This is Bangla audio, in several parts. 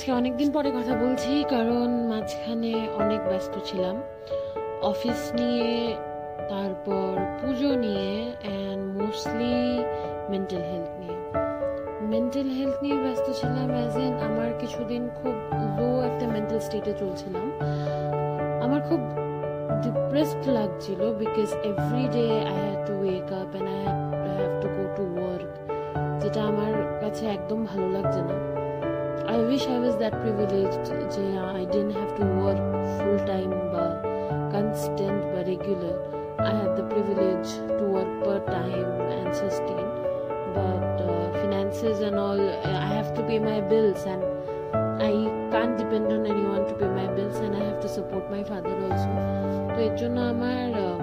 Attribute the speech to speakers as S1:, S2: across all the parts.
S1: আজকে অনেক দিন পরে কথা বলছি, কারণ মাঝখানে অনেক ব্যস্ত ছিলাম। অফিস নিয়ে, তারপর পুজো নিয়ে অ্যান্ড মোস্টলি মেন্টাল হেলথ নিয়ে। মেন্টাল হেলথ নিয়ে ব্যস্ত ছিলাম অ্যাজ এন আমার কিছুদিন খুব লো একটা মেন্টাল স্টেটে চলছিলাম। আমার খুব ডিপ্রেসড লাগছিল because every day I have to wake up and I have to go to work যেটা আমার কাছে একদম ভালো লাগছে না। I wish I was that privileged যে I didn't have to work full time বা constant বা regular. I had the privilege to work part time and sustain. But uh, finances and all, I have to pay my bills and I can't depend on anyone to pay my bills and I have to support my father also. তো এর জন্য আমার আহ,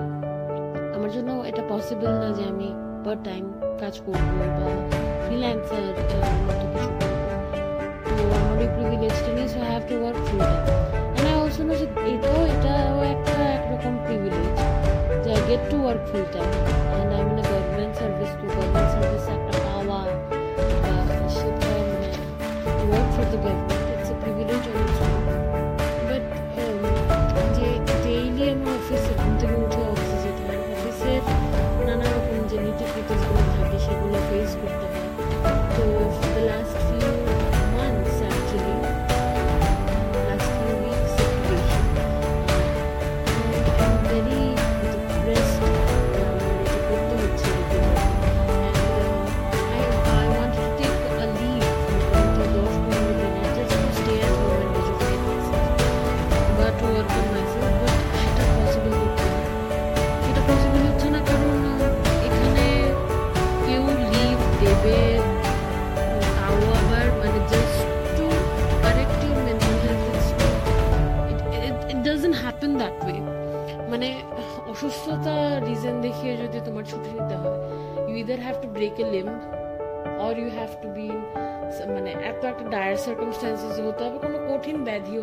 S1: আমার জন্য এটা পসিবল না যে আমি পার্ট টাইম কাজ করবো বা ফ্রিল্যান্সার মতো কিছু করবো এই প্রিভিলেজটা নিয়ে so have to work full time I also know যে এটাও এটাও একটা একরকম প্রিভিলেজ যে I get to work full time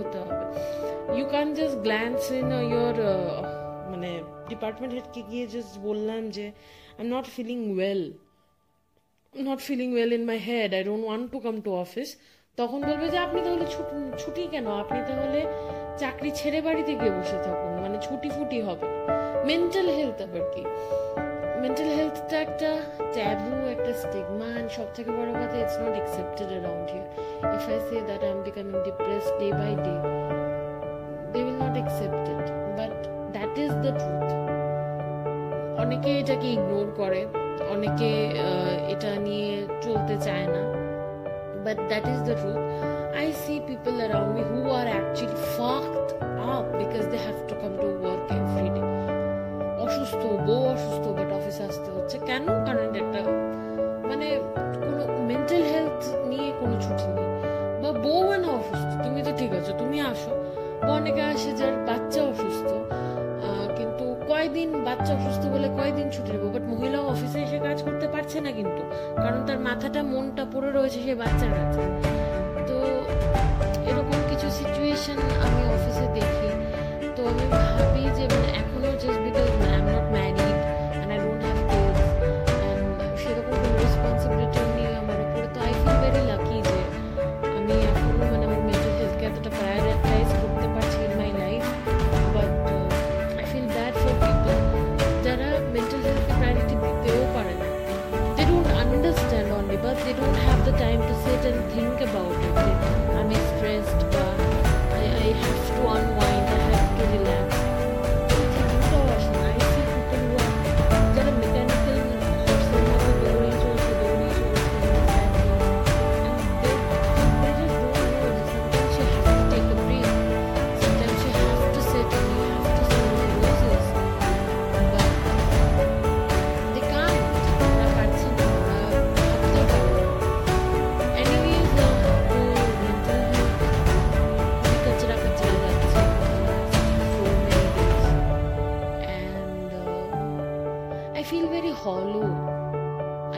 S1: হতে হবে। You can just glance in your মানে ডিপার্টমেন্ট হেডকে গিয়ে জাস্ট বললাম যে I am not feeling well not feeling well in my head I don't want to come to office তখন বলবে যে, আপনি তাহলে ছুটি কেন? আপনি তাহলে চাকরি ছেড়ে বাড়িতে গিয়ে বসে থাকুন। মানে ছুটি ফুটি হবে। মেন্টাল হেলথ আবার কি? মেন্টাল হেলথটা একটা ট্যাবু স্টিগমা অ্যান্ড সব থেকে বড় কথা it's not accepted around here if I say that I am becoming depress day by day they will not accept it but that is the অনেকে এটাকে ইগনোর করে, অনেকে এটা নিয়ে চলতে চায় না but that is the truth I see বাচ্চার তো এরকম কিছু সিচুয়েশন আমি অফিসে দেখি। তো আমি ভাবি যে মানে এখনও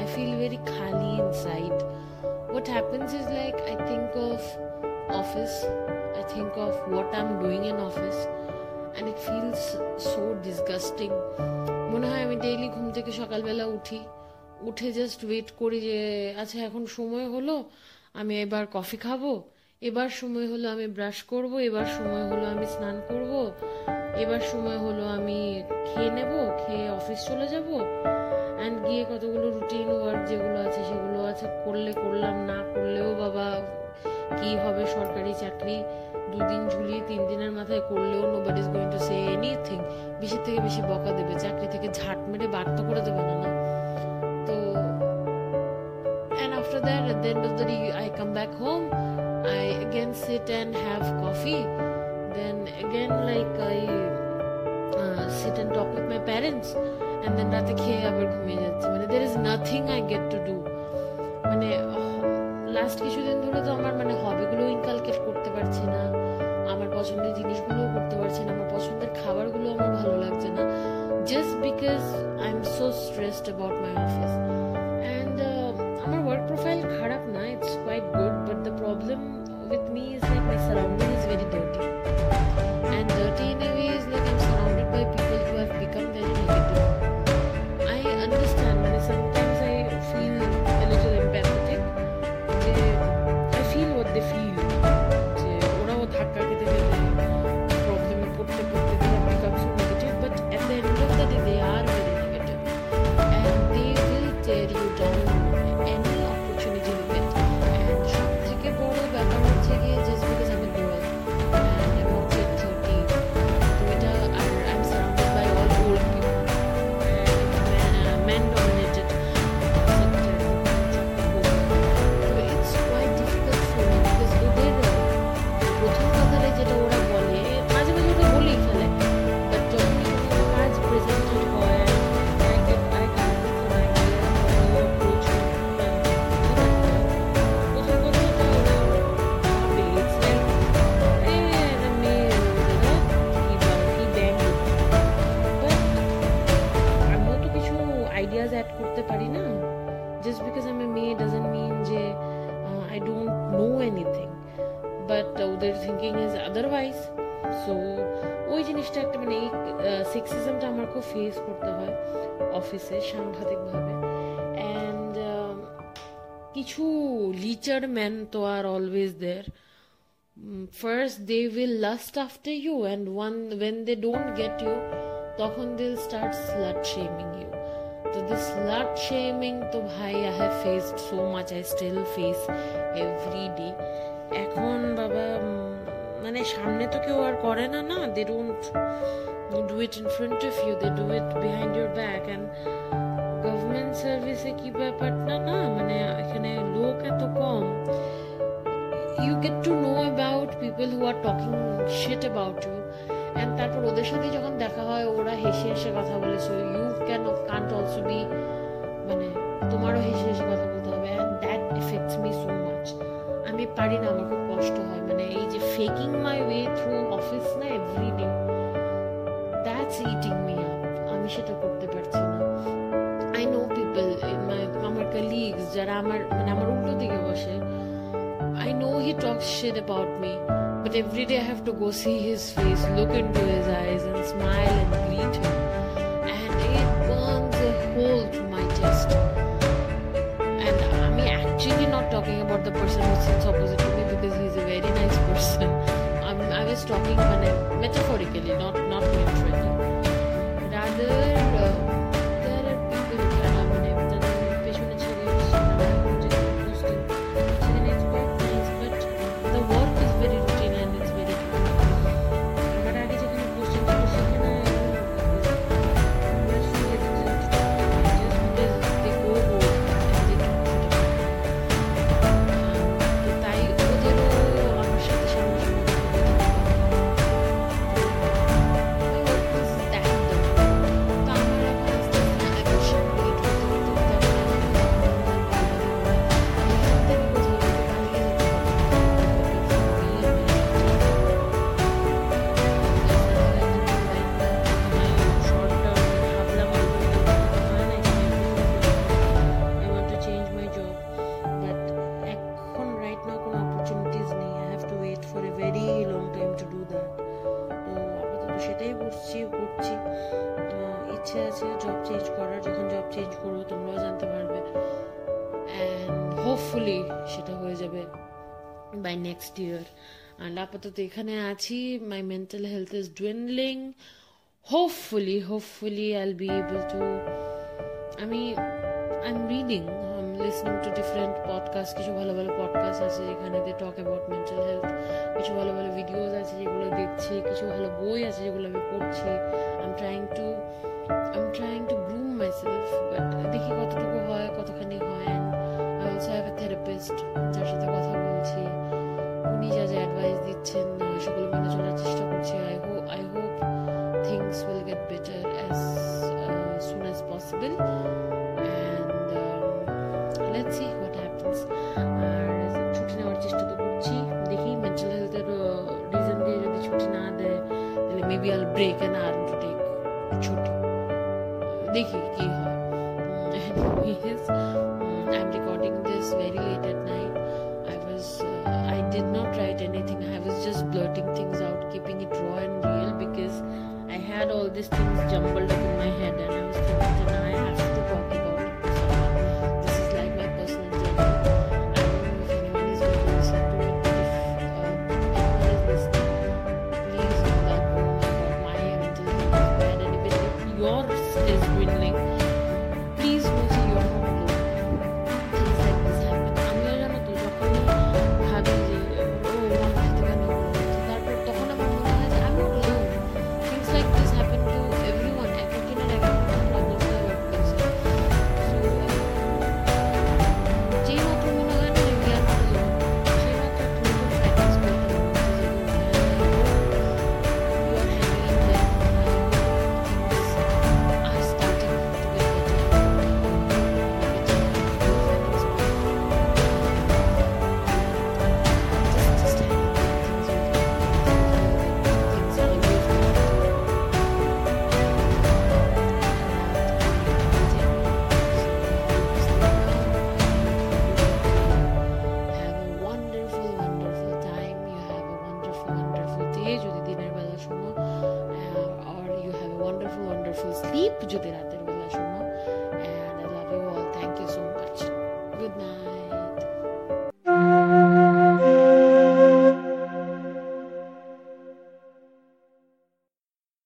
S1: I feel very khali inside what happens is like I think of office I think of what I'm doing in office and it feels so disgusting মনে হয় আমি ডেইলি ঘুম থেকে সকালবেলা উঠি উঠে জাস্ট ওয়েট করি যে আচ্ছা এখন সময় হলো আমি এবার কফি খাব এবার সময় হলো আমি ব্রাশ করব এবার সময় হলো আমি স্নান করব এবার সময় হলো আমি খেয়ে নেব, খেয়ে অফিস চলে যাব অ্যান্ড গিয়ে কতগুলো রুটিন ওয়ার্ক যেগুলো আছে সেগুলো আছে, করলে করলাম, না করলেও বাবা কি হবে সরকারি চাকরি? দুদিন ঝুলিয়ে তিন দিনের মাথায় করলেও nobody is going to say anything বেশি থেকে বেশি বকা দেবে, চাকরি থেকে ঝাট মেরে বার তো করে দেবে না না। তো, and after that, at the end of the day, i come back home, i again sit and have coffee then again like i uh, sit and talk with my parents. And then রাতে খেয়ে আবার ঘুমিয়ে যাচ্ছি মানে there is nothing i get to do মানে লাস্ট কিছুদিন ধরে তো আমার মানে হবিগুলো ইনকালকেট করতে পারছি না। আমার পছন্দের জিনিসগুলোও করতে পারছি না। আমার পছন্দের খাবারগুলো আমার ভালো লাগছে না। Just because I am so stressed about my office and আমার ওয়ার্ক প্রোফাইল the few কিছু লিচার ম্যান তো আর always there first they will lust after you and one when they don't get you তখন they'll start slut shaming you তো the slut shaming তো ভাই I have faced so much I still face every day এখন বাবা মানে সামনে তো কেউ আর করে না না they don't do it in front of you they do it behind your back and government সার্ভিসে কি ব্যাপারটা না মানে এখানে লোক এত কম you get to know about people who are talking shit about you. And তারপর ওদের সাথে যখন দেখা হয়, ওরা হেসে হেসে কথা বলে so you can can't also be মানে তোমারও হেসে হেসে কথা বলতে হবে। And that affects me so much আমি পারি না, আমার খুব কষ্ট হয়। মানে এই যে faking my way through office না যারা আমার মানে আমার উল্টো দিকে বসে I know he talks shit about me, but every day I have to go see his face, look into his eyes, and smile and greet him. And it burns a hole through my chest. And I'm actually not talking about the person who sits opposite to me because he's a very nice person. I'm, I was talking মানে, metaphorically, not, not আপাতত সেটাই করছি করছি আহ, ইচ্ছে আছে জব চেঞ্জ করার যখন জব চেঞ্জ করব তোমরাও জানতে পারবে অ্যান্ড হোপফুলি সেটা হয়ে যাবে by next year and আপাতত এখানে আছি my mental health is dwindling hopefully hopefully I'll be able to আমি I'm reading I'm listening to different podcasts কিছু ভালো ভালো পডকাস্ট আছে যেখানে they talk about mental health কিছু ভালো ভালো ভিডিওস আছে যেগুলো দেখছি, কিছু ভালো বই আছে যেগুলো আমি পড়ছি। I am trying to I am trying to groom myself but দেখি কতটুকু হয়, কতখানি হয় and I also have a therapist যার সাথে কথা বলছি। উনি যা যা অ্যাডভাইস দিচ্ছেন সেগুলো মেনে চলার চেষ্টা করছি। I hope I hope things will get better as soon as possible did not write anything. I was just blurting things out keeping it raw and real because i had all these things jumbled up in my head and i was thinking i